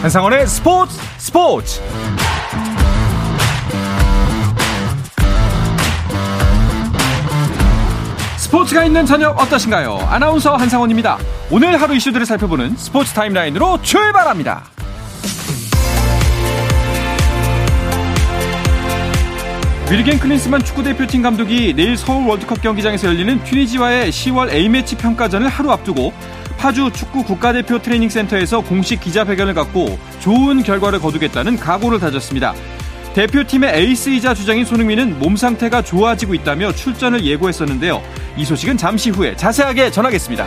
한상원의 스포츠 스포츠 스포츠가 있는 저녁 어떠신가요? 아나운서 한상원입니다. 오늘 하루 이슈들을 살펴보는 스포츠 타임라인으로 출발합니다. 윌겐 클린스만 축구대표팀 감독이 내일 서울 월드컵 경기장에서 열리는 튀니지와의 10월 A매치 평가전을 하루 앞두고 파주 축구 국가대표 트레이닝센터에서 공식 기자회견을 갖고 좋은 결과를 거두겠다는 각오를 다졌습니다. 대표팀의 에이스이자 주장인 손흥민은 몸 상태가 좋아지고 있다며 출전을 예고했었는데요. 이 소식은 잠시 후에 자세하게 전하겠습니다.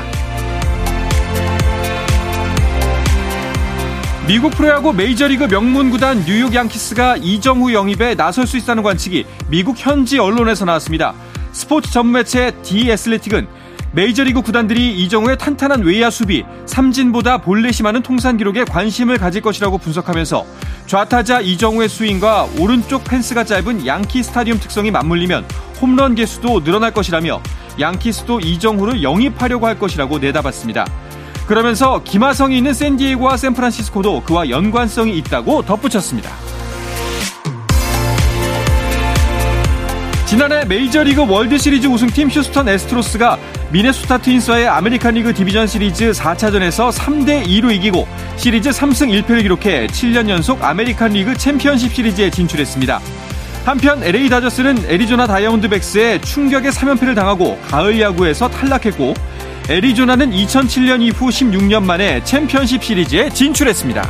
미국 프로야구 메이저리그 명문 구단 뉴욕 양키스가 이정후 영입에 나설 수 있다는 관측이 미국 현지 언론에서 나왔습니다. 스포츠 전문 매체 디 애슬레틱은 메이저리그 구단들이 이정후의 탄탄한 외야 수비, 삼진보다 볼넷이 많은 통산 기록에 관심을 가질 것이라고 분석하면서 좌타자 이정후의 스윙과 오른쪽 펜스가 짧은 양키 스타디움 특성이 맞물리면 홈런 개수도 늘어날 것이라며 양키스도 이정후를 영입하려고 할 것이라고 내다봤습니다. 그러면서 김하성이 있는 샌디에고와 샌프란시스코도 그와 연관성이 있다고 덧붙였습니다. 지난해 메이저리그 월드시리즈 우승팀 휴스턴 애스트로스가 미네소타 트윈스와의 아메리칸 리그 디비전 시리즈 4차전에서 3대 2로 이기고 시리즈 3승 1패를 기록해 7년 연속 아메리칸 리그 챔피언십 시리즈에 진출했습니다. 한편 LA 다저스는 애리조나 다이아몬드백스에 충격의 3연패를 당하고 가을 야구에서 탈락했고 애리조나는 2007년 이후 16년 만에 챔피언십 시리즈에 진출했습니다.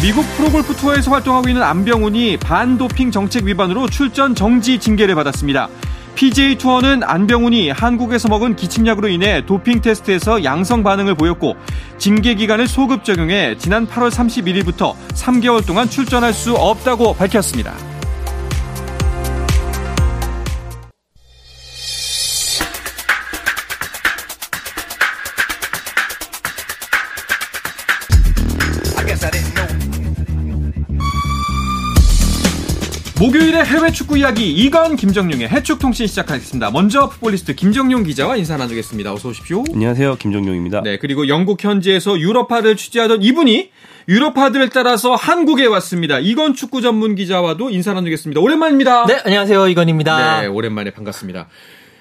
미국 프로골프 투어에서 활동하고 있는 안병훈이 반도핑 정책 위반으로 출전 정지 징계를 받았습니다. PGA 투어는 안병훈이 한국에서 먹은 기침약으로 인해 도핑 테스트에서 양성 반응을 보였고 징계 기간을 소급 적용해 지난 8월 31일부터 3개월 동안 출전할 수 없다고 밝혔습니다. 목요일의 해외 축구 이야기 이건 김정용의 해축 통신 시작하겠습니다. 먼저 풋볼리스트 김정용 기자와 인사 나누겠습니다. 어서 오십시오. 안녕하세요. 김정용입니다. 네, 그리고 영국 현지에서 유럽파를 취재하던 이분이 유럽파들을 따라서 한국에 왔습니다. 이건 축구 전문 기자와도 인사 나누겠습니다. 오랜만입니다. 네, 안녕하세요. 이건입니다. 네, 오랜만에 반갑습니다.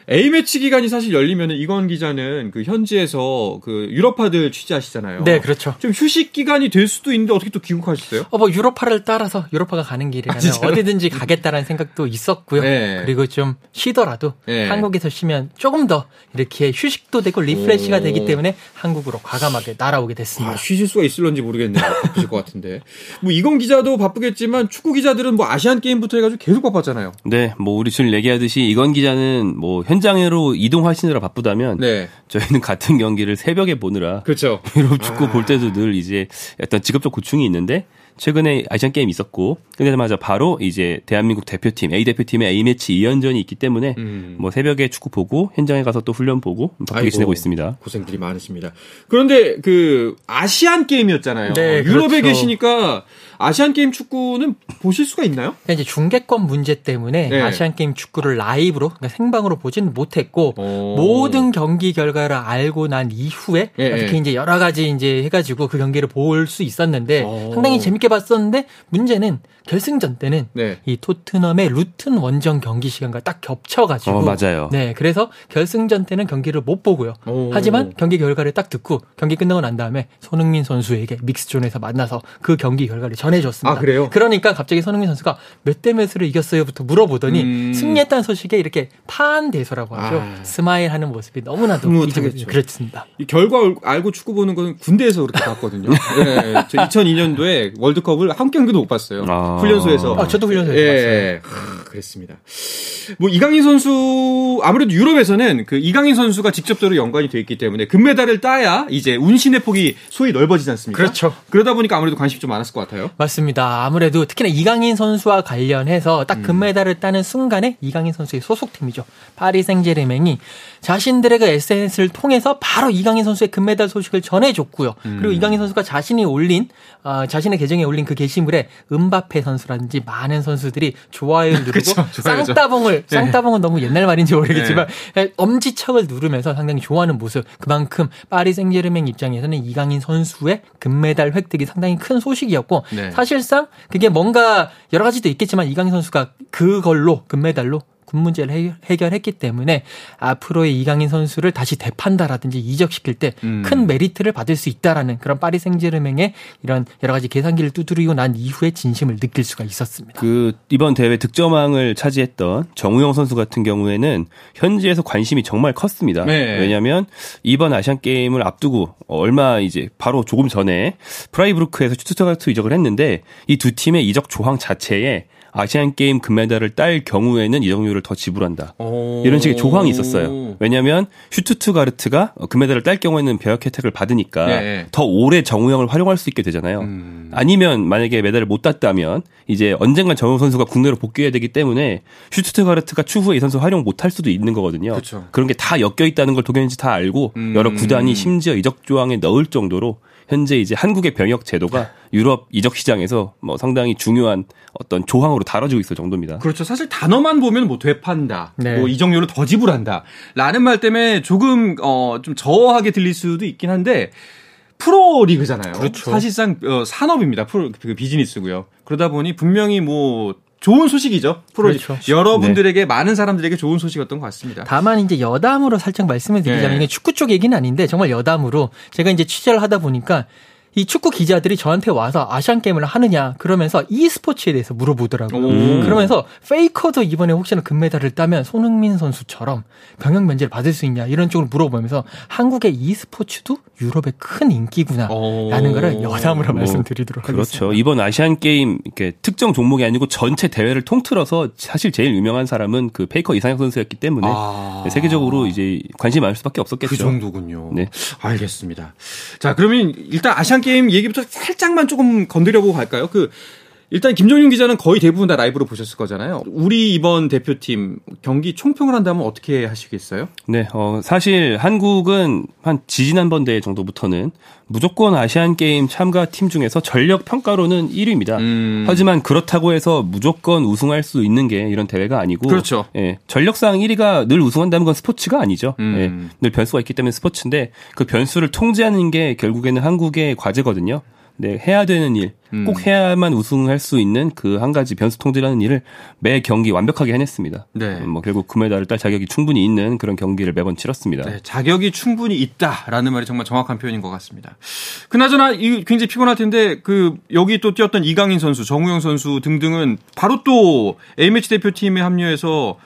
A매치 기간이 사실 열리면은 이건 기자는 그 현지에서 그 유럽파들 취재하시잖아요. 네, 그렇죠. 좀 휴식 기간이 될 수도 있는데 어떻게 또 귀국하셨어요? 어, 뭐 유럽파를 따라서 유럽파가 가는 길이라면 아, 어디든지 가겠다라는 생각도 있었고요. 네. 그리고 좀 쉬더라도 네. 한국에서 쉬면 조금 더 이렇게 휴식도 되고 refresh가 오. 되기 때문에 한국으로 과감하게 날아오게 됐습니다. 아, 쉬실 수가 있을런지 모르겠네요. 바쁘실 것 같은데. 뭐 이건 기자도 바쁘겠지만 축구 기자들은 뭐 아시안 게임부터 해가지고 계속 바빴잖아요. 네, 뭐 우리 늘 얘기하듯이 이건 기자는 뭐 현 장으로 이동하시느라 바쁘다면 네. 저희는 같은 경기를 새벽에 보느라 그렇죠. 유럽 축구 볼 때도 늘 이제 어떤 직업적 고충이 있는데 최근에 아시안 게임 있었고 끝나자마자 바로 이제 대한민국 대표팀 A대표팀의 A매치 2연전이 있기 때문에 음. 뭐 새벽에 축구 보고 현장에 가서 또 훈련 보고 바쁘게 아이고, 지내고 있습니다. 고생들이 많으십니다. 그런데 그 아시안 게임이었잖아요. 네, 유럽에 그렇죠. 계시니까 아시안 게임 축구는 보실 수가 있나요? 그러니까 이제 중계권 문제 때문에 네. 아시안 게임 축구를 라이브로 그러니까 생방으로 보진 못했고 오. 모든 경기 결과를 알고 난 이후에 예, 어떻게 예. 이제 여러 가지 이제 해가지고 그 경기를 볼 수 있었는데 오. 상당히 재밌게 봤었는데 문제는 결승전 때는 네. 이 토트넘의 루튼 원정 경기 시간과 딱 겹쳐가지고 어, 맞아요. 네 그래서 결승전 때는 경기를 못 보고요. 오. 하지만 경기 결과를 딱 듣고 경기 끝나고 난 다음에 손흥민 선수에게 mixed zone에서 만나서 그 경기 결과를 전해줬습니다. 아, 그래요? 그러니까 갑자기 손흥민 선수가 몇 대 몇으로 이겼어요부터 물어보더니 음. 승리했다는 소식에 이렇게 파안대소라고 하죠. 아. 스마일하는 모습이 너무나도 흐뭇하겠죠. 그렇습니다. 이 결과 알- 알고 축구 보는 거는 군대에서 그렇게 봤거든요. 네, 저 2002년도에 월드 컵을 한 경기도 못 봤어요. 아. 훈련소에서. 아, 저도 훈련소에서 예, 하, 그랬습니다. 뭐 이강인 선수 아무래도 유럽에서는 그 이강인 선수가 직접적으로 연관이 돼 있기 때문에 금메달을 따야 이제 운신의 폭이 소위 넓어지지 않습니까? 그렇죠. 그러다 보니까 아무래도 관심이 좀 많았을 것 같아요. 맞습니다. 아무래도 특히나 이강인 선수와 관련해서 딱 금메달을 따는 순간에 이강인 선수의 소속팀이죠. 파리 생제르맹이 자신들의 그 SNS를 통해서 바로 이강인 선수의 금메달 소식을 전해줬고요. 그리고 이강인 선수가 자신이 올린 어, 자신의 계정에 올린 그 게시물에 은바페 선수라든지 많은 선수들이 좋아요를 누르고. 좋아요, 쌍따봉을 쌍따봉은 너무 옛날 말인지 모르겠지만 엄지척을 누르면서 상당히 좋아하는 모습. 그만큼 파리 생제르맹 입장에서는 이강인 선수의 금메달 획득이 상당히 큰 소식이었고 네. 사실상 그게 뭔가 여러 가지도 있겠지만 이강인 선수가 그걸로 금메달로 군 문제를 해결했기 때문에 앞으로의 이강인 선수를 다시 대판다라든지 이적시킬 때큰 음. 메리트를 받을 수 있다라는 그런 파리 생제르맹의 이런 여러 가지 계산기를 두드리고 난 이후에 진심을 느낄 수가 있었습니다. 그 이번 대회 득점왕을 차지했던 정우영 선수 같은 경우에는 현지에서 관심이 정말 컸습니다. 네. 왜냐하면 이번 아시안 게임을 앞두고 얼마 이제 바로 조금 전에 프라이부르크에서 슈투트가르트 이적을 했는데 이 두 팀의 이적 조항 자체에 아시안 게임 금메달을 딸 경우에는 이적료를 더 지불한다. 이런 식의 조항이 있었어요. 왜냐하면 슈투트가르트가 금메달을 딸 경우에는 병역 혜택을 받으니까 네. 더 오래 정우영을 활용할 수 있게 되잖아요. 음. 아니면 만약에 메달을 못 땄다면 이제 언젠간 정우영 선수가 국내로 복귀해야 되기 때문에 슈투트가르트가 추후에 이 선수 활용 못 할 수도 있는 거거든요. 그렇죠. 그런 게 다 엮여 있다는 걸 도경인지 다 알고 음. 여러 구단이 심지어 이적 조항에 넣을 정도로 현재 이제 한국의 병역 제도가 유럽 이적 시장에서 뭐 상당히 중요한 어떤 조항으로 다뤄지고 있을 정도입니다. 그렇죠. 사실 단어만 보면 뭐 되판다, 네. 뭐 이적료를 더 지불한다, 라는 말 때문에 조금 어 좀 저하게 들릴 수도 있긴 한데 프로 리그잖아요. 그렇죠. 사실상 어, 산업입니다. 프로 그 비즈니스고요. 그러다 보니 분명히 뭐 좋은 소식이죠. 프로 그렇죠. 여러분들에게 네. 많은 사람들에게 좋은 소식이었던 것 같습니다. 다만 이제 여담으로 살짝 말씀을 드리자면 네. 이게 축구 쪽 얘기는 아닌데 정말 여담으로 제가 이제 취재를 하다 보니까 이 축구 기자들이 저한테 와서 아시안 게임을 하느냐 그러면서 e스포츠에 대해서 물어보더라고요. 오. 그러면서 페이커도 이번에 혹시나 금메달을 따면 손흥민 선수처럼 병역 면제를 받을 수 있냐 이런 쪽으로 물어보면서 한국의 e스포츠도 유럽의 큰 인기구나라는 거를 여담으로 뭐, 말씀드리도록 그렇죠. 하겠습니다. 이번 아시안 게임 이렇게 특정 종목이 아니고 전체 대회를 통틀어서 사실 제일 유명한 사람은 그 페이커 이상혁 선수였기 때문에 아. 세계적으로 이제 관심이 많을 수밖에 없었겠죠. 그 정도군요. 네. 알겠습니다. 자, 그러면 일단 아시안 게임 얘기부터 살짝만 조금 건드려보고 갈까요? 그 일단 김정윤 기자는 거의 대부분 다 라이브로 보셨을 거잖아요. 우리 이번 대표팀 경기 총평을 한다면 어떻게 하시겠어요? 네, 어, 사실 한국은 한 지지난번 대회 정도부터는 무조건 아시안 게임 참가 팀 중에서 전력 평가로는 1위입니다. 음. 하지만 그렇다고 해서 무조건 우승할 수 있는 게 이런 대회가 아니고, 그렇죠. 예, 전력상 1위가 늘 우승한다는 건 스포츠가 아니죠. 음. 예, 늘 변수가 있기 때문에 스포츠인데 그 변수를 통제하는 게 결국에는 한국의 과제거든요. 네, 해야 되는 일, 음. 꼭 해야만 우승할 수 있는 그 한 가지 변수 통제라는 일을 매 경기 완벽하게 해냈습니다. 네. 뭐 결국 금메달을 딸 자격이 충분히 있는 그런 경기를 매번 치렀습니다. 네, 자격이 충분히 있다라는 말이 정말 정확한 표현인 것 같습니다. 그나저나 이 굉장히 피곤할 텐데 그 여기 또 뛰었던 이강인 선수, 정우영 선수 등등은 바로 또 A매치 대표팀에 합류해서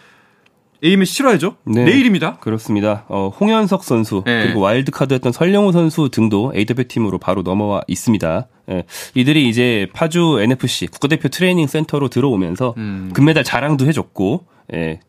A매치 치러야죠. 네, 내일입니다. 그렇습니다. 어, 홍현석 선수 네. 그리고 와일드카드였던 설영우 선수 등도 A 대표팀으로 바로 넘어와 있습니다. 예, 이들이 이제 파주 NFC 국가대표 트레이닝 센터로 들어오면서 음. 금메달 자랑도 해줬고, 예,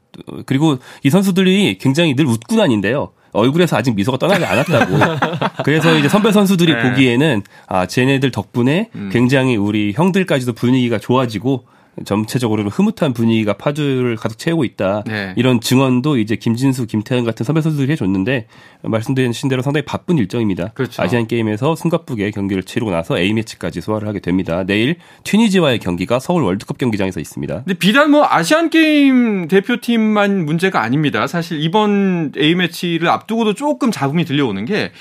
그리고 이 선수들이 굉장히 늘 웃고 다닌데요. 얼굴에서 아직 미소가 떠나지 않았다고. 그래서 이제 선배 선수들이 네. 보기에는 아 쟤네들 덕분에 음. 굉장히 우리 형들까지도 분위기가 좋아지고 전체적으로는 흐뭇한 분위기가 파주를 가득 채우고 있다. 네. 이런 증언도 이제 김진수, 김태현 같은 선배 선수들이 해줬는데 말씀드린 대로 상당히 바쁜 일정입니다. 그렇죠. 아시안 게임에서 숨가쁘게 경기를 치르고 나서 A 매치까지 소화를 하게 됩니다. 내일 튀니지와의 경기가 서울 월드컵 경기장에서 있습니다. 근데 비단 뭐 아시안 게임 대표팀만 문제가 아닙니다. 사실 이번 A 매치를 앞두고도 조금 잡음이 들려오는 게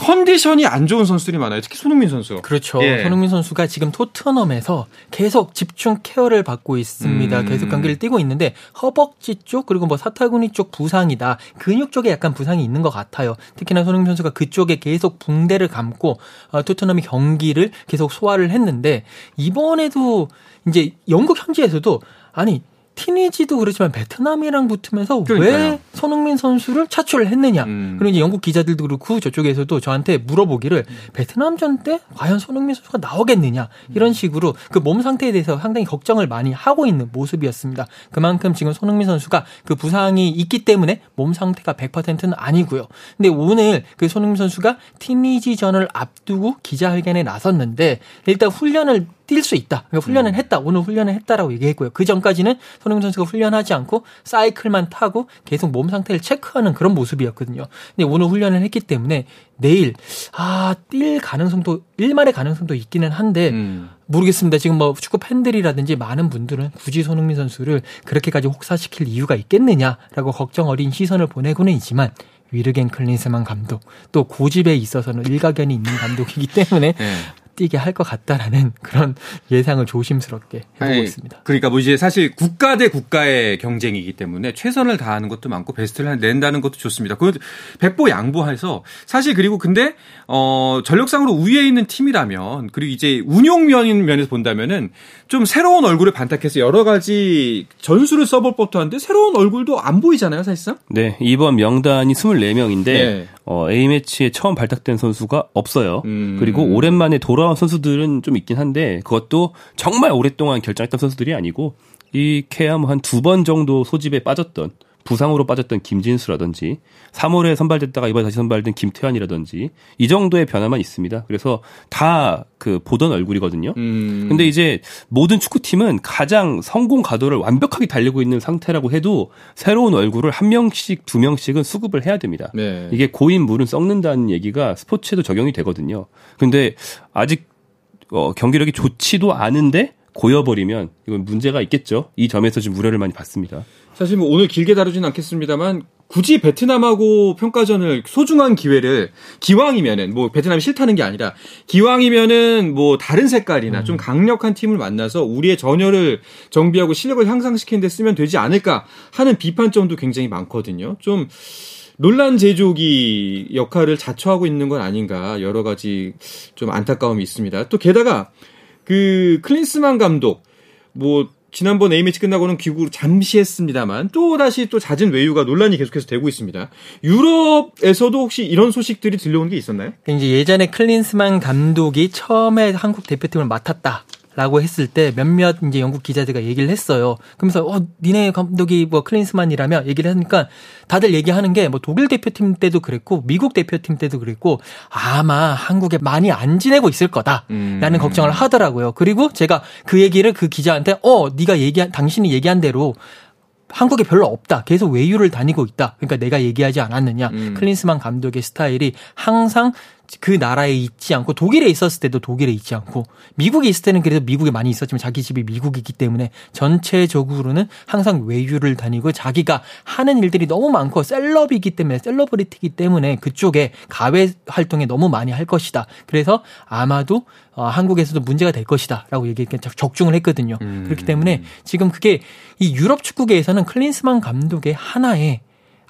컨디션이 안 좋은 선수들이 많아요. 특히 손흥민 선수. 그렇죠. 예. 손흥민 선수가 지금 토트넘에서 계속 집중 케어를 받고 있습니다. 음. 계속 경기를 뛰고 있는데 허벅지 쪽 그리고 뭐 사타구니 쪽 부상이다. 근육 쪽에 약간 부상이 있는 것 같아요. 특히나 손흥민 선수가 그쪽에 계속 붕대를 감고 어, 토트넘이 경기를 계속 소화를 했는데 이번에도 이제 영국 현지에서도 아니 티니지도 그렇지만 베트남이랑 붙으면서 그러니까요. 왜 손흥민 선수를 차출을 했느냐. 음. 그리고 이제 영국 기자들도 그렇고 저쪽에서도 저한테 물어보기를 베트남전 때 과연 손흥민 선수가 나오겠느냐. 이런 식으로 그 몸 상태에 대해서 상당히 걱정을 많이 하고 있는 모습이었습니다. 그만큼 지금 손흥민 선수가 그 부상이 있기 때문에 몸 상태가 100%는 아니고요. 근데 오늘 그 손흥민 선수가 티니지전을 앞두고 기자회견에 나섰는데 일단 훈련을 뛸 수 있다. 그러니까 훈련을 음. 했다. 오늘 훈련을 했다라고 얘기했고요. 그 전까지는 손흥민 선수가 훈련하지 않고 사이클만 타고 계속 몸 상태를 체크하는 그런 모습이었거든요. 근데 오늘 훈련을 했기 때문에 내일 아 뛸 가능성도 일말의 가능성도 있기는 한데 음. 모르겠습니다. 지금 뭐 축구 팬들이라든지 많은 분들은 굳이 손흥민 선수를 그렇게까지 혹사시킬 이유가 있겠느냐라고 걱정 어린 시선을 보내고는 있지만 위르겐 클린스만 감독 또 고집에 있어서는 일가견이 있는 감독이기 때문에 네. 뛰게 할 것 같다라는 그런 예상을 조심스럽게 해보고 아니, 있습니다. 그러니까 뭐 이제 사실 국가 대 국가의 경쟁이기 때문에 최선을 다하는 것도 많고 베스트를 낸다는 것도 좋습니다. 그 백보 양보해서 사실 그리고 근데 어 전력상으로 우위에 있는 팀이라면 그리고 이제 운용면 면에서 본다면은 좀 새로운 얼굴을 반탁해서 여러 가지 전술을 써볼 법도 한데 새로운 얼굴도 안 보이잖아요, 사실상. 네, 이번 명단이 24명인데 네. 어, A매치에 처음 발탁된 선수가 없어요. 음. 그리고 오랜만에 돌아 온 선수들은 좀 있긴 한데 그것도 정말 오랫동안 결정했던 선수들이 아니고 이 케암 한두 번 정도 소집에 빠졌던 부상으로 빠졌던 김진수라든지 3월에 선발됐다가 이번에 다시 선발된 김태환이라든지 이 정도의 변화만 있습니다. 그래서 다 그 보던 얼굴이거든요. 음. 근데 이제 모든 축구팀은 가장 성공 가도를 완벽하게 달리고 있는 상태라고 해도 새로운 얼굴을 한 명씩 두 명씩은 수급을 해야 됩니다. 네. 이게 고인 물은 썩는다는 얘기가 스포츠에도 적용이 되거든요. 근데 아직 어, 경기력이 좋지도 않은데 고여버리면 이건 문제가 있겠죠. 이 점에서 좀 우려를 많이 받습니다. 사실 뭐 오늘 길게 다루진 않겠습니다만 굳이 베트남하고 평가전을 소중한 기회를 기왕이면은 뭐 베트남이 싫다는 게 아니라 기왕이면은 뭐 다른 색깔이나 음. 좀 강력한 팀을 만나서 우리의 전열을 정비하고 실력을 향상시키는 데 쓰면 되지 않을까 하는 비판점도 굉장히 많거든요. 좀 논란 제조기 역할을 자처하고 있는 건 아닌가 여러 가지 좀 안타까움이 있습니다. 또 게다가 그 클린스만 감독 뭐 지난번 A매치 끝나고는 귀국을 잠시 했습니다만 또 다시 또 잦은 외유가 논란이 계속해서 되고 있습니다. 유럽에서도 혹시 이런 소식들이 들려온 게 있었나요? 이제 예전에 클린스만 감독이 처음에 한국 대표팀을 맡았다. 라고 했을 때 몇몇 이제 영국 기자들과 얘기를 했어요. 그러면서 어 니네 감독이 뭐 클린스만이라며 얘기를 하니까 다들 얘기하는 게 뭐 독일 대표팀 때도 그랬고 미국 대표팀 때도 그랬고 아마 한국에 많이 안 지내고 있을 거다라는 음. 걱정을 하더라고요. 그리고 제가 그 얘기를 그 기자한테 어 네가 얘기한 당신이 얘기한 대로 한국에 별로 없다. 계속 외유를 다니고 있다. 그러니까 내가 얘기하지 않았느냐. 음. 클린스만 감독의 스타일이 항상 그 나라에 있지 않고 독일에 있었을 때도 독일에 있지 않고 미국에 있을 때는 그래도 미국에 많이 있었지만 자기 집이 미국이기 때문에 전체적으로는 항상 외유를 다니고 자기가 하는 일들이 너무 많고 셀럽이기 때문에 셀러브리티기 때문에 그쪽에 가외 활동에 너무 많이 할 것이다. 그래서 아마도 어, 한국에서도 문제가 될 것이다라고 얘기 적중을 했거든요. 음. 그렇기 때문에 지금 그게 이 유럽 축구계에서는 클린스만 감독의 하나의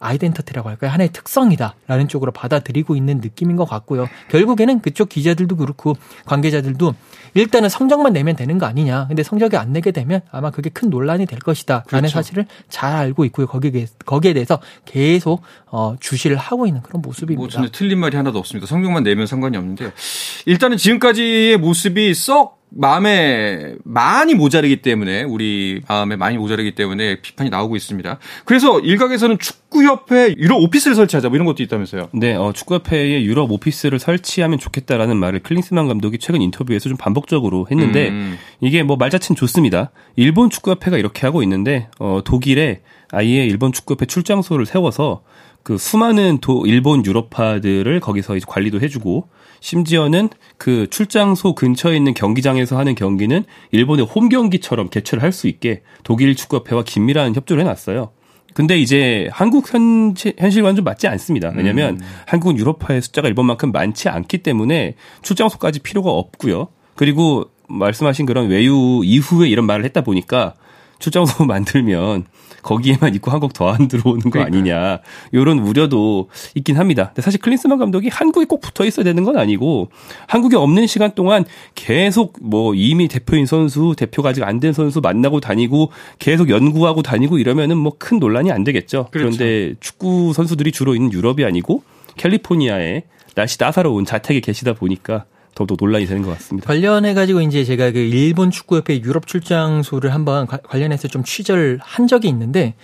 아이덴티티라고 할까요? 하나의 특성이다라는 쪽으로 받아들이고 있는 느낌인 것 같고요. 결국에는 그쪽 기자들도 그렇고 관계자들도 일단은 성적만 내면 되는 거 아니냐. 근데 성적이 안 내게 되면 아마 그게 큰 논란이 될 것이다라는 그렇죠. 사실을 잘 알고 있고요. 거기에 거기에 대해서 계속 어, 주시를 하고 있는 그런 모습입니다. 뭐 틀린 말이 하나도 없습니다. 성적만 내면 상관이 없는데 일단은 지금까지의 모습이 썩 마음에 많이 모자르기 때문에 우리 마음에 많이 모자르기 때문에 비판이 나오고 있습니다. 그래서 일각에서는 축구협회 유럽 오피스를 설치하자 뭐 이런 것도 있다면서요? 네, 어, 축구협회에 유럽 오피스를 설치하면 좋겠다라는 말을 클린스만 감독이 최근 인터뷰에서 좀 반복적으로 했는데 음. 이게 뭐 말자체는 좋습니다. 일본 축구협회가 이렇게 하고 있는데 어, 독일에 아예 일본 축구협회 출장소를 세워서 그 수많은 도 일본 유럽파들을 거기서 이제 관리도 해주고 심지어는 그 출장소 근처에 있는 경기장에서 하는 경기는 일본의 홈 경기처럼 개최를 할 수 있게 독일 축구협회와 긴밀한 협조를 해놨어요. 근데 이제 한국 현, 현실과는 좀 맞지 않습니다. 왜냐면 음. 한국은 유럽파의 숫자가 일본만큼 많지 않기 때문에 출장소까지 필요가 없고요. 그리고 말씀하신 그런 외유 이후에 이런 말을 했다 보니까 출장소 만들면 거기에만 있고 한국 더 안 들어오는 거 아니냐 이런 우려도 있긴 합니다. 근데 사실 클린스만 감독이 한국에 꼭 붙어 있어야 되는 건 아니고 한국에 없는 시간 동안 계속 뭐 이미 대표인 선수 대표가 아직 안 된 선수 만나고 다니고 계속 연구하고 다니고 이러면은 뭐 큰 논란이 안 되겠죠. 그렇죠. 그런데 축구 선수들이 주로 있는 유럽이 아니고 캘리포니아에 날씨 따사로운 자택에 계시다 보니까 더더 논란이 되는 것 같습니다. 관련해 가지고 이제 제가 그 일본 축구협회 유럽 출장소를 한번 관련해서 좀 취재를 한 적이 있는데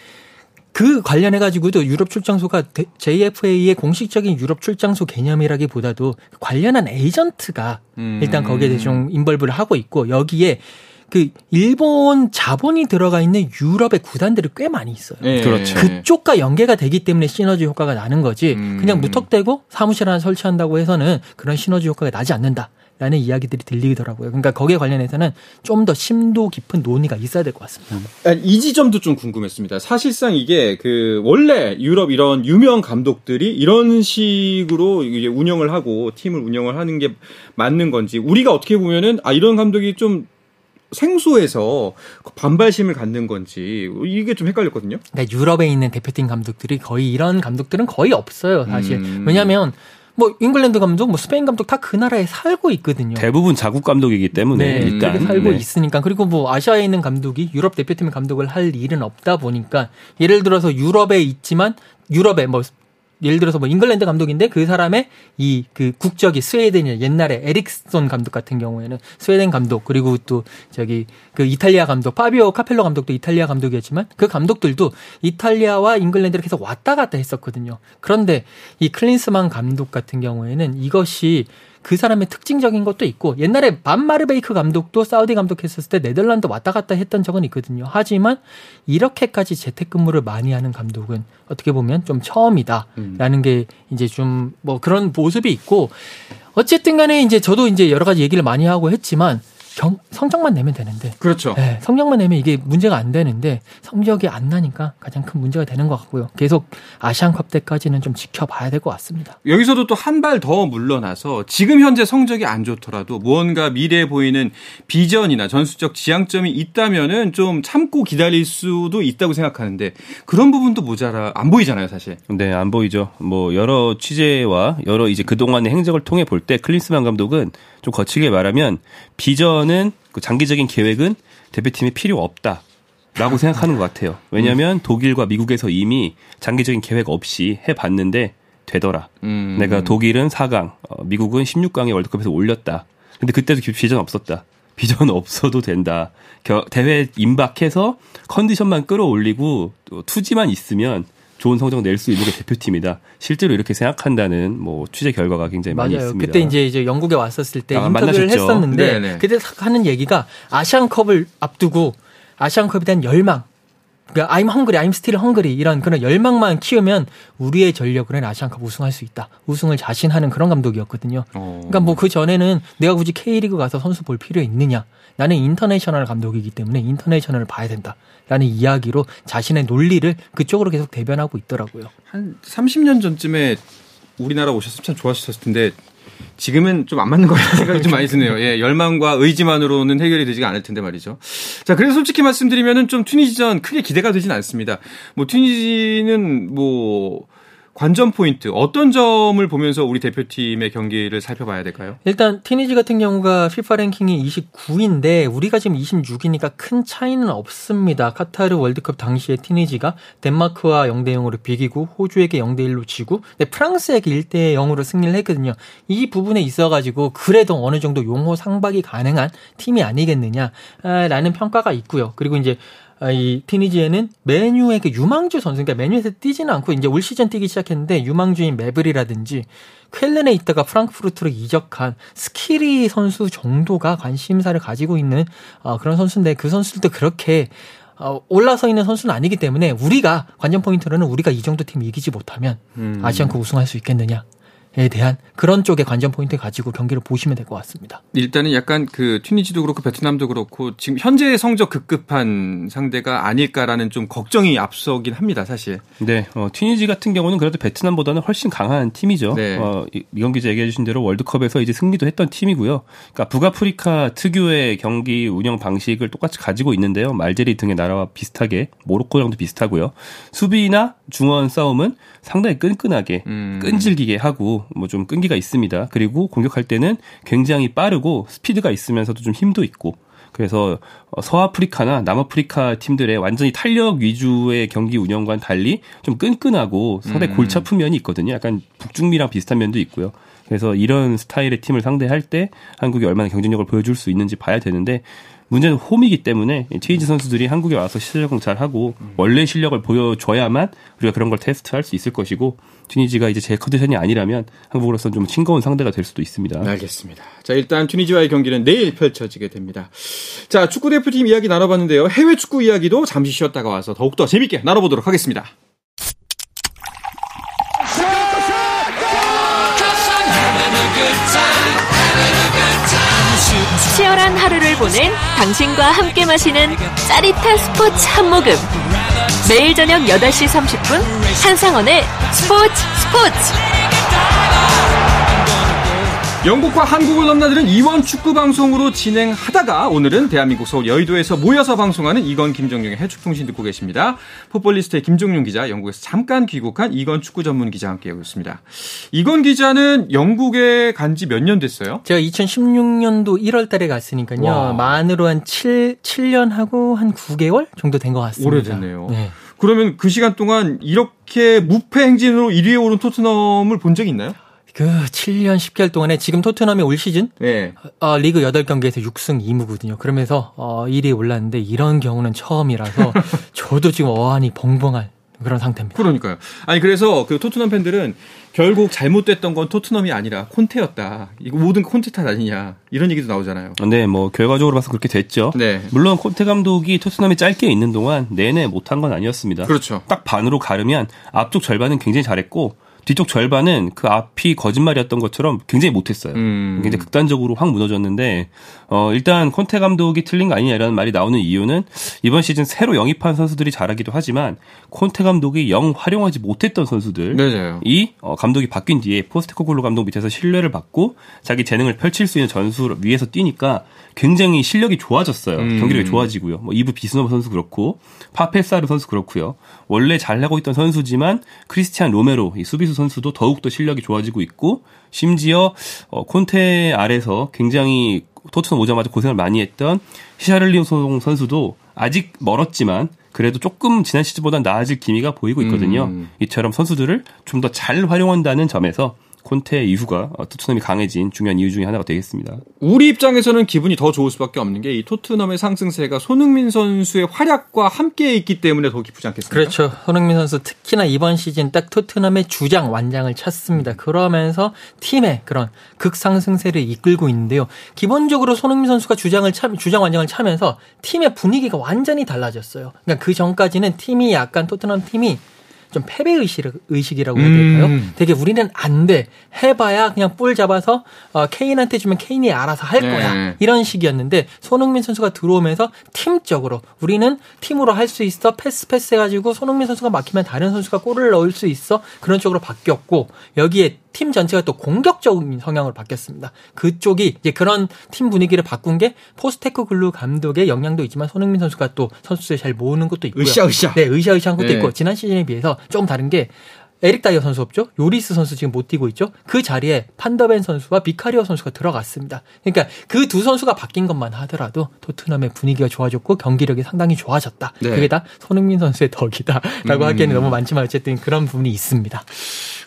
그 관련해 가지고도 유럽 출장소가 JFA의 공식적인 유럽 출장소 개념이라기보다도 관련한 에이전트가 음. 일단 거기에 대해서 좀 인벌브를 하고 있고 여기에 그 일본 자본이 들어가 있는 유럽의 구단들이 꽤 많이 있어요. 네. 그렇죠. 그쪽과 연계가 되기 때문에 시너지 효과가 나는 거지. 음. 그냥 무턱대고 사무실 하나 설치한다고 해서는 그런 시너지 효과가 나지 않는다. 라는 이야기들이 들리더라고요. 그러니까 거기에 관련해서는 좀 더 심도 깊은 논의가 있어야 될 것 같습니다. 이 지점도 좀 궁금했습니다. 사실상 이게 그 원래 유럽 이런 유명 감독들이 이런 식으로 이제 운영을 하고 팀을 운영을 하는 게 맞는 건지 우리가 어떻게 보면은 아 이런 감독이 좀 생소해서 반발심을 갖는 건지 이게 좀 헷갈렸거든요. 그러니까 유럽에 있는 대표팀 감독들이 거의 이런 감독들은 거의 없어요, 사실. 음. 왜냐하면 뭐 잉글랜드 감독, 뭐 스페인 감독 다 그 나라에 살고 있거든요. 대부분 자국 감독이기 때문에 네, 일단 살고 네. 있으니까 그리고 뭐 아시아에 있는 감독이 유럽 대표팀의 감독을 할 일은 없다 보니까 예를 들어서 유럽에 있지만 유럽에 뭐 예를 들어서 뭐 잉글랜드 감독인데 그 사람의 이 그 국적이 스웨덴이 옛날에 에릭슨 감독 같은 경우에는 스웨덴 감독 그리고 또 저기 그 이탈리아 감독 파비오 카펠로 감독도 이탈리아 감독이었지만 그 감독들도 이탈리아와 잉글랜드를 계속 왔다 갔다 했었거든요. 그런데 이 클린스만 감독 같은 경우에는 이것이 그 사람의 특징적인 것도 있고 옛날에 판 마르베이크 감독도 사우디 감독했었을 때 네덜란드 왔다 갔다 했던 적은 있거든요. 하지만 이렇게까지 재택근무를 많이 하는 감독은 어떻게 보면 좀 처음이다라는 음. 게 이제 좀 뭐 그런 모습이 있고 어쨌든 간에 이제 저도 이제 여러 가지 얘기를 많이 하고 했지만 경, 성적만 내면 되는데. 그렇죠. 네, 성적만 내면 이게 문제가 안 되는데 성적이 안 나니까 가장 큰 문제가 되는 것 같고요. 계속 아시안컵 때까지는 좀 지켜봐야 될 것 같습니다. 여기서도 또 한 발 더 물러나서 지금 현재 성적이 안 좋더라도 무언가 미래에 보이는 비전이나 전술적 지향점이 있다면은 좀 참고 기다릴 수도 있다고 생각하는데 그런 부분도 모자라 안 보이잖아요, 사실. 네, 안 보이죠. 뭐 여러 취재와 여러 이제 그동안의 행적을 통해 볼 때 클린스만 감독은 좀 거칠게 말하면 비전 은그 장기적인 계획은 대표팀에 필요 없다. 라고 생각하는 것 같아요. 왜냐하면 독일과 미국에서 이미 장기적인 계획 없이 해봤는데 되더라. 음. 내가 독일은 4강, 어, 미국은 16강에 월드컵에서 올렸다. 근데 그때도 비전 없었다. 비전 없어도 된다. 대회 임박해서 컨디션만 끌어올리고 투지만 있으면 좋은 성적 낼 수 있는 게 대표팀이다. 실제로 이렇게 생각한다는 뭐 취재 결과가 굉장히 맞아요. 많이 있습니다. 그때 이제 이제 영국에 왔었을 때 아, 인터뷰를 만나셨죠? 했었는데 네네. 그때 하는 얘기가 아시안컵을 앞두고 아시안컵에 대한 열망. 그러니까 I'm hungry, I'm still hungry 이런 그런 열망만 키우면 우리의 전력으로는 아시안컵 우승할 수 있다. 우승을 자신하는 그런 감독이었거든요. 어. 그러니까 뭐 그 전에는 내가 굳이 K리그 가서 선수 볼 필요 있느냐? 나는 international 감독이기 때문에 international을 봐야 된다. 라는 이야기로 자신의 논리를 그쪽으로 계속 대변하고 있더라고요. 한 30년 전쯤에 우리나라 오셨으면 참 좋았을 텐데 지금은 좀 안 맞는 것 같은 생각이 좀 많이 드네요. 예, 열망과 의지만으로는 해결이 되지가 않을 텐데 말이죠. 자, 그래서 솔직히 말씀드리면은 좀 튀니지전 크게 기대가 되진 않습니다. 뭐 튀니지는 뭐 관전 포인트 어떤 점을 보면서 우리 대표팀의 경기를 살펴봐야 될까요? 일단 티니지 같은 경우가 FIFA 랭킹이 29인데 우리가 지금 26이니까 큰 차이는 없습니다. 카타르 월드컵 당시에 티니지가 덴마크와 0대 0으로 비기고 호주에게 0대 1로 지고 프랑스에게 1대 0으로 승리를 했거든요. 이 부분에 있어 가지고 그래도 어느 정도 용호 상박이 가능한 팀이 아니겠느냐라는 평가가 있고요. 그리고 이제 아, 이 티니지에는 메뉴에게 유망주 선수, 그러니까 메뉴에서 뛰지는 않고 이제 올 시즌 뛰기 시작했는데 유망주인 메블이라든지 쾰른에 있다가 프랑크푸르트로 이적한 스키리 선수 정도가 관심사를 가지고 있는 어, 그런 선수인데 그 선수들도 그렇게 어, 올라서 있는 선수는 아니기 때문에 우리가 관전 포인트로는 우리가 이 정도 팀 이기지 못하면 음. 아시안컵 우승할 수 있겠느냐 에 대한 그런 쪽의 관전 포인트 가지고 경기를 보시면 될 것 같습니다. 일단은 약간 그 튀니지도 그렇고 베트남도 그렇고 지금 현재 성적 급급한 상대가 아닐까라는 좀 걱정이 앞서긴 합니다, 사실. 네, 어, 튀니지 같은 경우는 그래도 베트남보다는 훨씬 강한 팀이죠. 네. 어, 이경 기자 얘기해 주신 대로 월드컵에서 이제 승리도 했던 팀이고요. 그러니까 북아프리카 특유의 경기 운영 방식을 똑같이 가지고 있는데요. 말제리 등의 나라와 비슷하게 모로코랑도 비슷하고요. 수비나 중원 싸움은 상당히 끈끈하게 음. 끈질기게 하고 뭐 좀 끈기가 있습니다. 그리고 공격할 때는 굉장히 빠르고 스피드가 있으면서도 좀 힘도 있고 그래서 어, 서아프리카나 남아프리카 팀들의 완전히 탄력 위주의 경기 운영과는 달리 좀 끈끈하고 서대 음. 골치 아픈 면이 있거든요. 약간 북중미랑 비슷한 면도 있고요. 그래서 이런 스타일의 팀을 상대할 때 한국이 얼마나 경쟁력을 보여줄 수 있는지 봐야 되는데 문제는 홈이기 때문에 트위즈 선수들이 한국에 와서 실력을 잘하고 원래 실력을 보여줘야만 우리가 그런 걸 테스트할 수 있을 것이고 튀니지가 이제 제 컨디션이 아니라면 한국으로서는 좀 싱거운 상대가 될 수도 있습니다. 알겠습니다. 자 일단 튀니지와의 경기는 내일 펼쳐지게 됩니다. 자 축구 대표팀 이야기 나눠봤는데요. 해외 축구 이야기도 잠시 쉬었다가 와서 더욱더 재밌게 나눠보도록 하겠습니다. 치열한 하루를 보낸 당신과 함께 마시는 짜릿한 스포츠 한 모금. 매일 저녁 8시 30분 한상원의 스포츠 스포츠. 영국과 한국을 넘나드는 이원 축구 방송으로 진행하다가 오늘은 대한민국 서울 여의도에서 모여서 방송하는 이건 김정용의 해축통신 듣고 계십니다. 풋볼리스트의 김종용 기자, 영국에서 잠깐 귀국한 이건 축구 전문 기자 함께하고 있습니다. 이건 기자는 영국에 간 지 몇 년 됐어요? 제가 2016년도 1월 달에 갔으니까요. 와. 만으로 한 7, 7년 하고 한 9개월 정도 된 것 같습니다. 오래됐네요. 네. 그러면 그 시간 동안 이렇게 무패 행진으로 1위에 오른 토트넘을 본 적이 있나요? 그 7년 10개월 동안에 지금 토트넘이 올 시즌 네. 어, 리그 8경기에서 6승 2무거든요. 그러면서 어, 1위에 올랐는데 이런 경우는 처음이라서 저도 지금 어안이 벙벙한 그런 상태입니다. 그러니까요. 아니 그래서 그 토트넘 팬들은 결국 잘못됐던 건 토트넘이 아니라 콘테였다. 이거 모든 콘테 탓 아니냐 이런 얘기도 나오잖아요. 네, 뭐 결과적으로 봐서 그렇게 됐죠. 네. 물론 콘테 감독이 토트넘이 짧게 있는 동안 내내 못한 건 아니었습니다. 그렇죠. 딱 반으로 가르면 앞쪽 절반은 굉장히 잘했고 뒤쪽 절반은 그 앞이 거짓말이었던 것처럼 굉장히 못했어요. 음. 굉장히 극단적으로 확 무너졌는데 어 일단 콘테 감독이 틀린 거 아니냐라는 말이 나오는 이유는 이번 시즌 새로 영입한 선수들이 잘하기도 하지만 콘테 감독이 영 활용하지 못했던 선수들이 어, 감독이 바뀐 뒤에 포스테코글로 감독 밑에서 신뢰를 받고 자기 재능을 펼칠 수 있는 전술 위에서 뛰니까 굉장히 실력이 좋아졌어요. 음. 경기력이 좋아지고요. 뭐 이브 비스노버 선수 그렇고 파페사르 선수 그렇고요. 원래 잘하고 있던 선수지만 크리스티안 로메로 이 수비수 선수도 더욱더 실력이 좋아지고 있고 심지어 어, 콘테 아래서 굉장히 토트넘 오자마자 고생을 많이 했던 히샤를리옹 선수도 아직 멀었지만 그래도 조금 지난 시즌보다 나아질 기미가 보이고 있거든요. 음. 이처럼 선수들을 좀 더 잘 활용한다는 점에서 콘테 이후가 토트넘이 강해진 중요한 이유 중에 하나가 되겠습니다. 우리 입장에서는 기분이 더 좋을 수밖에 없는 게 이 토트넘의 상승세가 손흥민 선수의 활약과 함께 있기 때문에 더 기쁘지 않겠습니까? 그렇죠. 손흥민 선수 특히나 이번 시즌 딱 토트넘의 주장 완장을 찼습니다. 그러면서 팀의 그런 극상승세를 이끌고 있는데요. 기본적으로 손흥민 선수가 주장을 차, 주장 완장을 차면서 팀의 분위기가 완전히 달라졌어요. 그러니까 그 전까지는 팀이 약간 토트넘 팀이 좀 패배 의식, 의식이라고 해야 될까요? 음. 되게 우리는 안 돼. 해봐야 그냥 볼 잡아서 어, 케인한테 주면 케인이 알아서 할 네. 거야. 이런 식이었는데 손흥민 선수가 들어오면서 팀적으로 우리는 팀으로 할 수 있어. 패스 패스 해가지고 손흥민 선수가 막히면 다른 선수가 골을 넣을 수 있어. 그런 쪽으로 바뀌었고 여기에 팀 전체가 또 공격적인 성향으로 바뀌었습니다. 그쪽이 이제 그런 팀 분위기를 바꾼 게 포스테코글루 감독의 영향도 있지만 손흥민 선수가 또 선수들 잘 모으는 것도 있고요. 으쌰으쌰. 네, 으쌰으쌰한 것도 네. 있고 지난 시즌에 비해서 조금 다른 게 에릭 다이어 선수 없죠? 요리스 선수 지금 못 뛰고 있죠? 그 자리에 판더벤 선수와 비카리오 선수가 들어갔습니다. 그러니까 그 두 선수가 바뀐 것만 하더라도 토트넘의 분위기가 좋아졌고 경기력이 상당히 좋아졌다. 네. 그게 다 손흥민 선수의 덕이다라고 음. 하기에는 너무 많지만 어쨌든 그런 부분이 있습니다.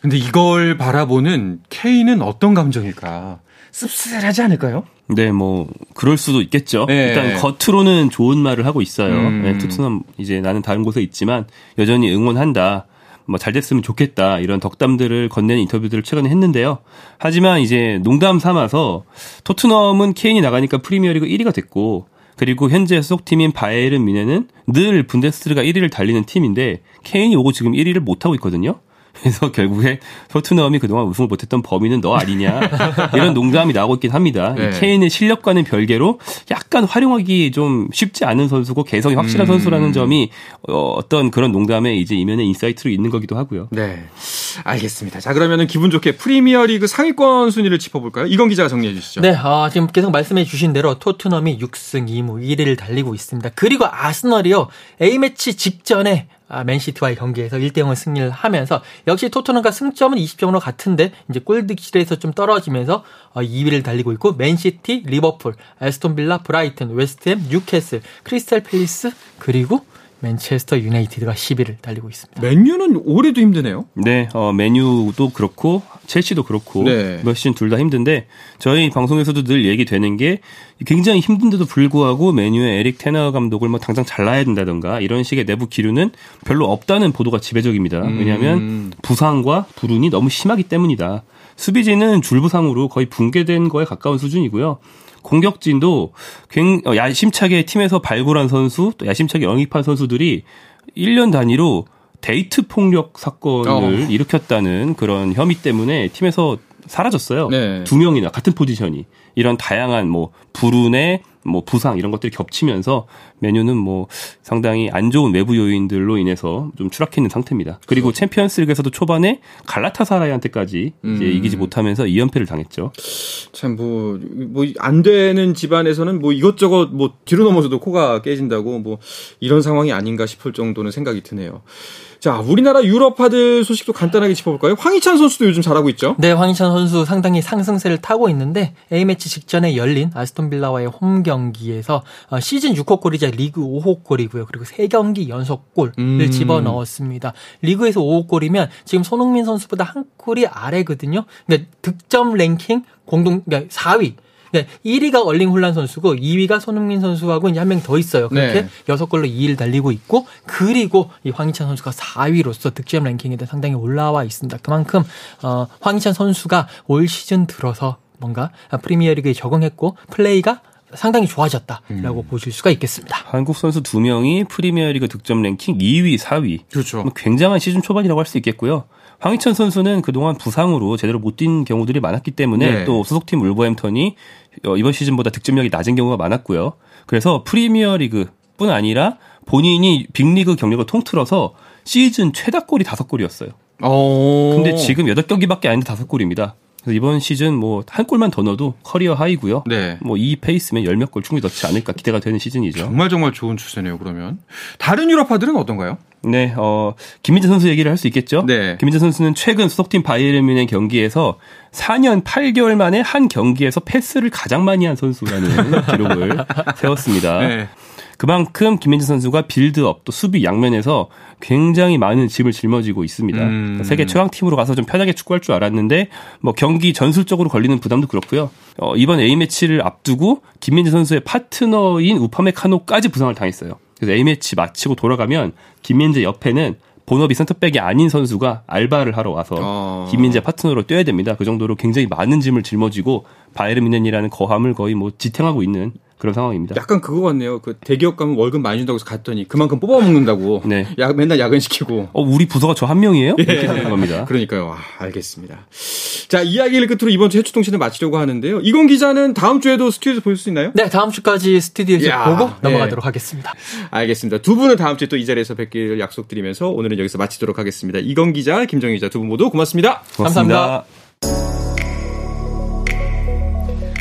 근데 이걸 바라보는 K는 어떤 감정일까? 씁쓸하지 않을까요? 네, 뭐 그럴 수도 있겠죠. 네. 일단 겉으로는 좋은 말을 하고 있어요. 음. 네, 토트넘 이제 나는 다른 곳에 있지만 여전히 응원한다. 뭐 잘 됐으면 좋겠다 이런 덕담들을 건네는 인터뷰들을 최근에 했는데요. 하지만 이제 농담 삼아서 토트넘은 케인이 나가니까 프리미어리그 1위가 됐고 그리고 현재 소속팀인 바이에른 미네는 늘 분데스리가 1위를 달리는 팀인데 케인이 오고 지금 1위를 못 하고 있거든요. 그래서 결국에 토트넘이 그동안 우승을 못했던 범인은 너 아니냐 이런 농담이 나오고 있긴 합니다. 네. 케인의 실력과는 별개로 약간 활용하기 좀 쉽지 않은 선수고 개성이 확실한 음. 선수라는 점이 어, 어떤 그런 농담의 이제 이면의 insight로 있는 거기도 하고요. 네, 알겠습니다. 자 그러면은 기분 좋게 프리미어리그 상위권 순위를 짚어볼까요? 이건 기자가 정리해 주시죠. 네, 아, 지금 계속 말씀해 주신 대로 토트넘이 6승 2무 1위를 달리고 있습니다. 그리고 아스널이요 A 매치 직전에 아, 맨시티와의 경기에서 1대 0을 승리를 하면서 역시 토트넘과 승점은 20점으로 같은데 이제 골득실에서 좀 떨어지면서 2위를 어, 달리고 있고 맨시티, 리버풀, 애스턴 빌라, 브라이튼, 웨스트햄, 뉴캐슬, 크리스탈 팰리스 그리고 맨체스터 유나이티드가 10위를 달리고 있습니다. 맨유는 올해도 힘드네요. 네, 어, 맨유도 그렇고 첼시도 그렇고 네. 몇 시즌 둘다 힘든데 저희 방송에서도 늘 얘기되는 게 굉장히 힘든데도 불구하고 맨유의 에릭 테너 감독을 뭐 당장 잘라야 된다던가 이런 식의 내부 기류는 별로 없다는 보도가 지배적입니다. 음. 왜냐하면 부상과 불운이 너무 심하기 때문이다. 수비진은 줄부상으로 거의 붕괴된 거에 가까운 수준이고요. 공격진도 어, 야심차게 팀에서 발굴한 선수, 또 야심차게 영입한 선수들이 1년 단위로 데이트 폭력 사건을 어. 일으켰다는 그런 혐의 때문에 팀에서 사라졌어요. 네. 두 명이나 같은 포지션이. 이런 다양한 뭐 불운의 뭐 부상 이런 것들이 겹치면서 메뉴는 뭐 상당히 안 좋은 외부 요인들로 인해서 좀 추락해 있는 상태입니다. 그리고 챔피언스리그에서도 초반에 갈라타사라이한테까지 음. 이제 이기지 못하면서 2연패를 당했죠. 참 뭐 뭐 안 되는 집안에서는 뭐 이것저것 뭐 뒤로 넘어져도 코가 깨진다고 뭐 이런 상황이 아닌가 싶을 정도는 생각이 드네요. 자, 우리나라 유럽파들 소식도 간단하게 짚어볼까요? 황희찬 선수도 요즘 잘하고 있죠? 네, 황희찬 선수 상당히 상승세를 타고 있는데 A매치 직전에 열린 아스톤 빌라와의 홈경 기에서 어, 시즌 6호 골이자 리그 5호 골이고요. 그리고 3경기 연속 골을 음. 집어넣었습니다. 리그에서 5호 골이면 지금 손흥민 선수보다 한 골이 아래거든요. 그러니까 득점 랭킹 공동 그러니까 4위 네, 1위가 얼링 홀란 선수고 2위가 손흥민 선수하고 이제 한 명 더 있어요. 그렇게 네. 6골로 2위를 달리고 있고 그리고 이 황희찬 선수가 4위로서 득점 랭킹에도 상당히 올라와 있습니다. 그만큼 어 황희찬 선수가 올 시즌 들어서 뭔가 프리미어리그에 적응했고 플레이가 상당히 좋아졌다라고 음. 보실 수가 있겠습니다. 한국 선수 두 명이 프리미어리그 득점 랭킹 2위, 4위. 그렇죠. 뭐 굉장한 시즌 초반이라고 할 수 있겠고요. 황희찬 선수는 그동안 부상으로 제대로 못 뛴 경우들이 많았기 때문에 네. 또 소속팀 울버햄턴이 어, 이번 시즌보다 득점력이 낮은 경우가 많았고요. 그래서 프리미어리그뿐 아니라 본인이 빅리그 경력을 통틀어서 시즌 최다 골이 다섯 골이었어요. 근데 지금 여덟 경기밖에 안 돼5 골입니다. 그래서 이번 시즌 뭐 한 골만 더 넣어도 career high고요. 네. 뭐 이 페이스면 열 몇 골 충분히 넣지 않을까 기대가 되는 시즌이죠. 정말 정말 좋은 추세네요. 그러면 다른 유럽파들은 어떤가요? 네, 어 김민재 선수 얘기를 할 수 있겠죠. 네. 김민재 선수는 최근 소속팀 바이에른 뮌헨 경기에서 4년 8개월 만에 한 경기에서 패스를 가장 많이 한 선수라는 기록을 세웠습니다. 네. 그만큼 김민재 선수가 빌드업 또 수비 양면에서 굉장히 많은 짐을 짊어지고 있습니다. 음. 세계 최강 팀으로 가서 좀 편하게 축구할 줄 알았는데 뭐 경기 전술적으로 걸리는 부담도 그렇고요. 어, 이번 A 매치를 앞두고 김민재 선수의 파트너인 우파메카노까지 부상을 당했어요. 그래서 A 매치 마치고 돌아가면 김민재 옆에는 본업이 센터백이 아닌 선수가 알바를 하러 와서 어. 김민재 파트너로 뛰어야 됩니다. 그 정도로 굉장히 많은 짐을 짊어지고 바이에른 뮌헨이라는 거함을 거의 뭐 지탱하고 있는 그런 상황입니다. 약간 그거 같네요. 그 대기업 가면 월급 많이 준다고 해서 갔더니 그만큼 뽑아 먹는다고. 네. 야, 맨날 야근 시키고. 어, 우리 부서가 저 한 명이에요? 예. 이렇게 되는 겁니다. 그러니까요. 와, 알겠습니다. 자, 이야기를 끝으로 이번 주 해추 통신을 마치려고 하는데요. 이건 기자는 다음 주에도 스튜디오에서 볼 수 있나요? 네, 다음 주까지 스튜디오에서 야, 보고 넘어가도록 네. 하겠습니다. 알겠습니다. 두 분은 다음 주에 또 이 자리에서 뵙기를 약속드리면서 오늘은 여기서 마치도록 하겠습니다. 이건 기자, 김정희 기자 두 분 모두 고맙습니다. 고맙습니다. 감사합니다.